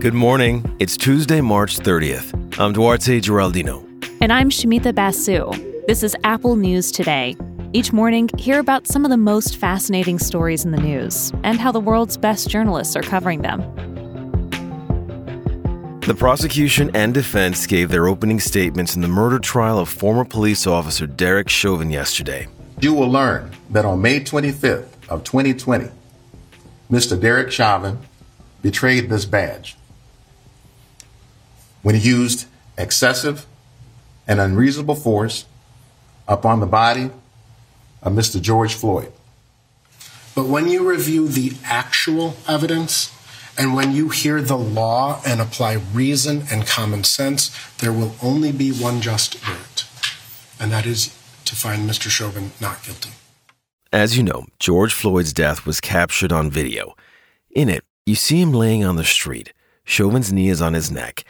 Good morning. It's Tuesday, March 30th. I'm Duarte Geraldino. And I'm Shamita Basu. This is Apple News Today. Each morning, hear about some of the most fascinating stories in the news and how the world's best journalists are covering them. The prosecution and defense gave their opening statements in the murder trial of former police officer Derek Chauvin yesterday. You will learn that on May 25th of 2020, Mr. Derek Chauvin betrayed this badge when he used excessive and unreasonable force upon the body of Mr. George Floyd. But when you review the actual evidence and when you hear the law and apply reason and common sense, there will only be one just verdict, and that is to find Mr. Chauvin not guilty. As you know, George Floyd's death was captured on video. In it, you see him laying on the street. Chauvin's knee is on his neck,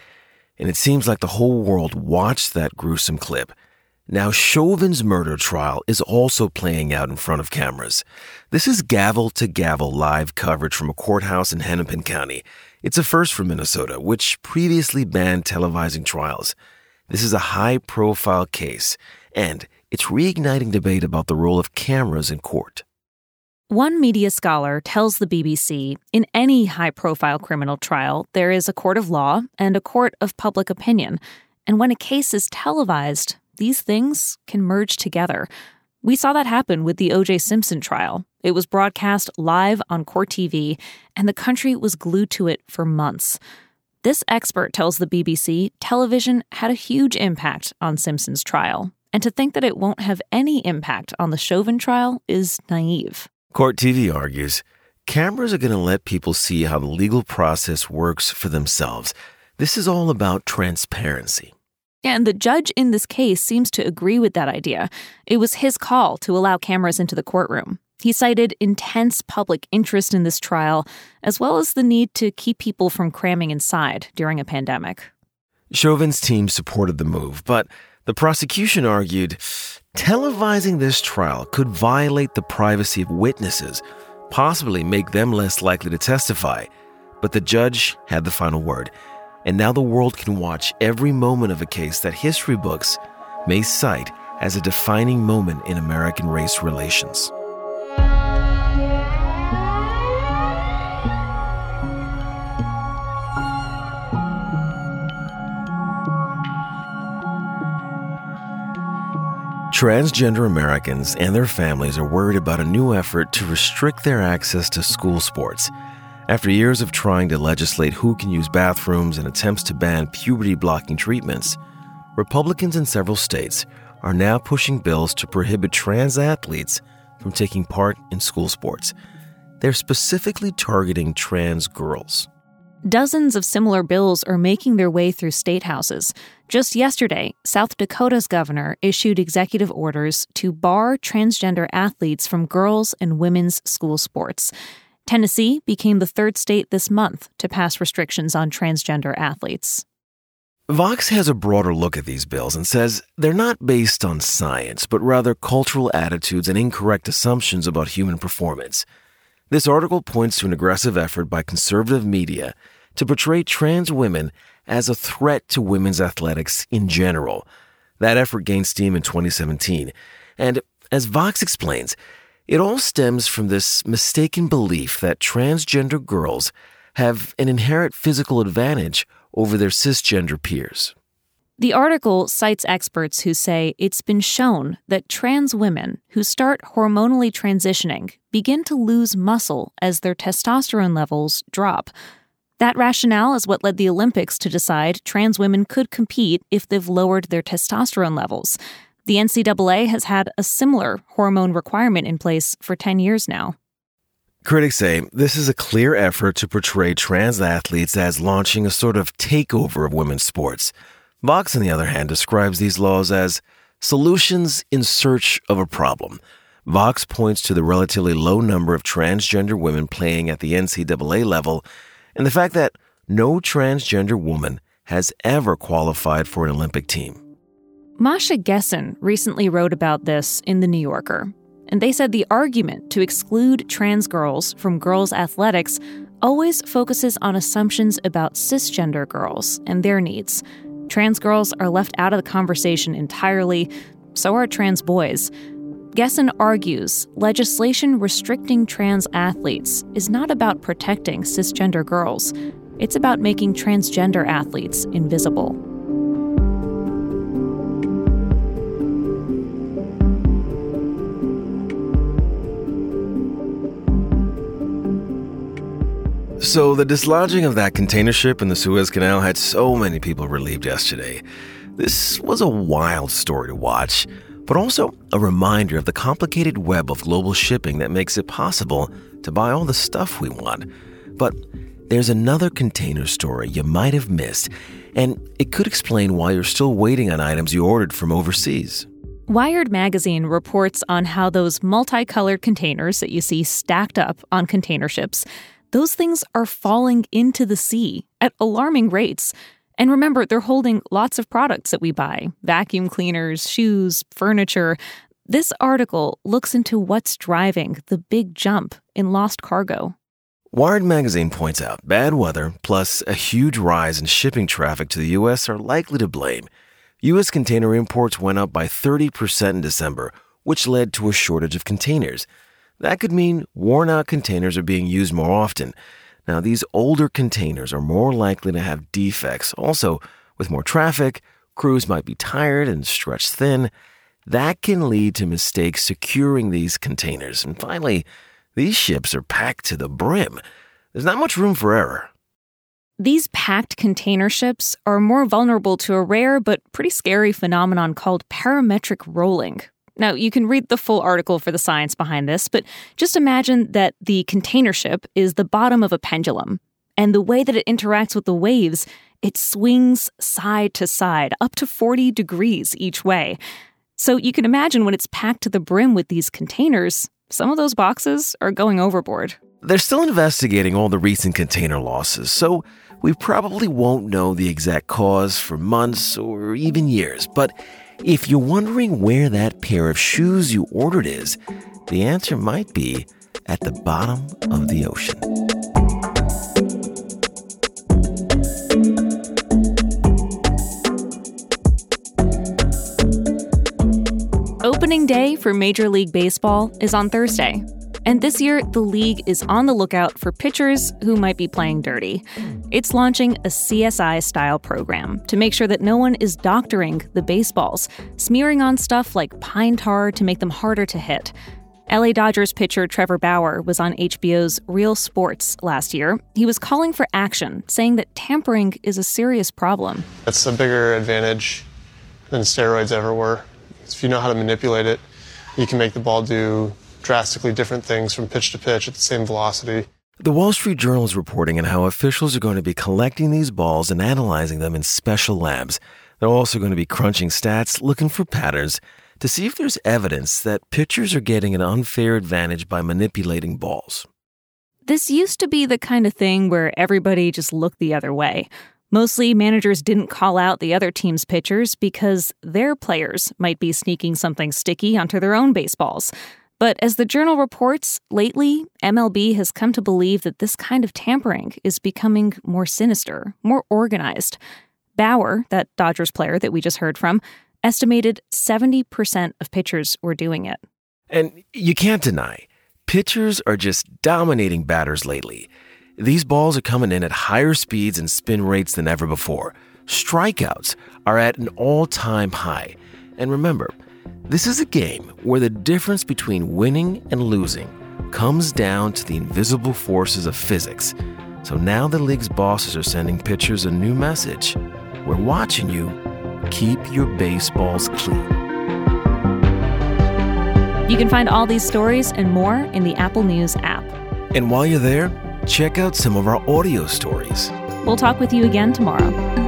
and it seems like the whole world watched that gruesome clip. Now, Chauvin's murder trial is also playing out in front of cameras. This is gavel to gavel live coverage from a courthouse in Hennepin County. It's a first for Minnesota, which previously banned televising trials. This is a high profile case, and it's reigniting debate about the role of cameras in court. One media scholar tells the BBC in any high profile criminal trial, there is a court of law and a court of public opinion. And when a case is televised, these things can merge together. We saw that happen with the O.J. Simpson trial. It was broadcast live on court TV, and the country was glued to it for months. This expert tells the BBC television had a huge impact on Simpson's trial, and to think that it won't have any impact on the Chauvin trial is naive. Court TV argues cameras are going to let people see how the legal process works for themselves. This is all about transparency. And the judge in this case seems to agree with that idea. It was his call to allow cameras into the courtroom. He cited intense public interest in this trial, as well as the need to keep people from cramming inside during a pandemic. Chauvin's team supported the move, but the prosecution argued televising this trial could violate the privacy of witnesses, possibly make them less likely to testify. But the judge had the final word. And now the world can watch every moment of a case that history books may cite as a defining moment in American race relations. Transgender Americans and their families are worried about a new effort to restrict their access to school sports. After years of trying to legislate who can use bathrooms and attempts to ban puberty blocking treatments, Republicans in several states are now pushing bills to prohibit trans athletes from taking part in school sports. They're specifically targeting trans girls. Dozens of similar bills are making their way through state houses. Just yesterday, South Dakota's governor issued executive orders to bar transgender athletes from girls and women's school sports. Tennessee became the third state this month to pass restrictions on transgender athletes. Vox has a broader look at these bills and says they're not based on science, but rather cultural attitudes and incorrect assumptions about human performance. This article points to an aggressive effort by conservative media to portray trans women as a threat to women's athletics in general. That effort gained steam in 2017. And as Vox explains, it all stems from this mistaken belief that transgender girls have an inherent physical advantage over their cisgender peers. The article cites experts who say it's been shown that trans women who start hormonally transitioning begin to lose muscle as their testosterone levels drop. That rationale is what led the Olympics to decide trans women could compete if they've lowered their testosterone levels. The NCAA has had a similar hormone requirement in place for 10 years now. Critics say this is a clear effort to portray trans athletes as launching a sort of takeover of women's sports. Vox, on the other hand, describes these laws as solutions in search of a problem. Vox points to the relatively low number of transgender women playing at the NCAA level and the fact that no transgender woman has ever qualified for an Olympic team. Masha Gessen recently wrote about this in The New Yorker. and they said the argument to exclude trans girls from girls' athletics always focuses on assumptions about cisgender girls and their needs. Trans girls are left out of the conversation entirely, so are trans boys. Gessen argues legislation restricting trans athletes is not about protecting cisgender girls, it's about making transgender athletes invisible. So, the dislodging of that container ship in the Suez Canal had so many people relieved yesterday. This was a wild story to watch, but also a reminder of the complicated web of global shipping that makes it possible to buy all the stuff we want. But there's another container story you might have missed, and it could explain why you're still waiting on items you ordered from overseas. Wired magazine reports on how those multicolored containers that you see stacked up on container ships those things are falling into the sea at alarming rates. And remember, they're holding lots of products that we buy vacuum cleaners, shoes, furniture. This article looks into what's driving the big jump in lost cargo. Wired magazine points out bad weather plus a huge rise in shipping traffic to the U.S. are likely to blame. U.S. container imports went up by 30% in December, which led to a shortage of containers. That could mean worn out containers are being used more often. Now, these older containers are more likely to have defects. Also, with more traffic, crews might be tired and stretched thin. That can lead to mistakes securing these containers. And finally, these ships are packed to the brim. There's not much room for error. These packed container ships are more vulnerable to a rare but pretty scary phenomenon called parametric rolling, now, you can read the full article for the science behind this, but just imagine that the container ship is the bottom of a pendulum, and the way that it interacts with the waves, it swings side to side, up to 40 degrees each way. So you can imagine when it's packed to the brim with these containers, some of those boxes are going overboard. They're still investigating all the recent container losses, so we probably won't know the exact cause for months or even years, but if you're wondering where that pair of shoes you ordered is, the answer might be at the bottom of the ocean. Opening day for Major League Baseball is on Thursday. And this year, the league is on the lookout for pitchers who might be playing dirty. It's launching a CSI style program to make sure that no one is doctoring the baseballs, smearing on stuff like pine tar to make them harder to hit. LA Dodgers pitcher Trevor Bauer was on HBO's Real Sports last year. He was calling for action, saying that tampering is a serious problem. It's a bigger advantage than steroids ever were. If you know how to manipulate it, you can make the ball do drastically different things from pitch to pitch at the same velocity. The Wall Street Journal is reporting on how officials are going to be collecting these balls and analyzing them in special labs. They're also going to be crunching stats, looking for patterns to see if there's evidence that pitchers are getting an unfair advantage by manipulating balls. This used to be the kind of thing where everybody just looked the other way. Mostly, managers didn't call out the other team's pitchers because their players might be sneaking something sticky onto their own baseballs. But as the journal reports, lately, MLB has come to believe that this kind of tampering is becoming more sinister, more organized. Bauer, that Dodgers player that we just heard from, estimated 70% of pitchers were doing it. And you can't deny, pitchers are just dominating batters lately. These balls are coming in at higher speeds and spin rates than ever before. Strikeouts are at an all time high. And remember, this is a game where the difference between winning and losing comes down to the invisible forces of physics. So now the league's bosses are sending pitchers a new message. We're watching you. Keep your baseballs clean. You can find all these stories and more in the Apple News app. And while you're there, check out some of our audio stories. We'll talk with you again tomorrow.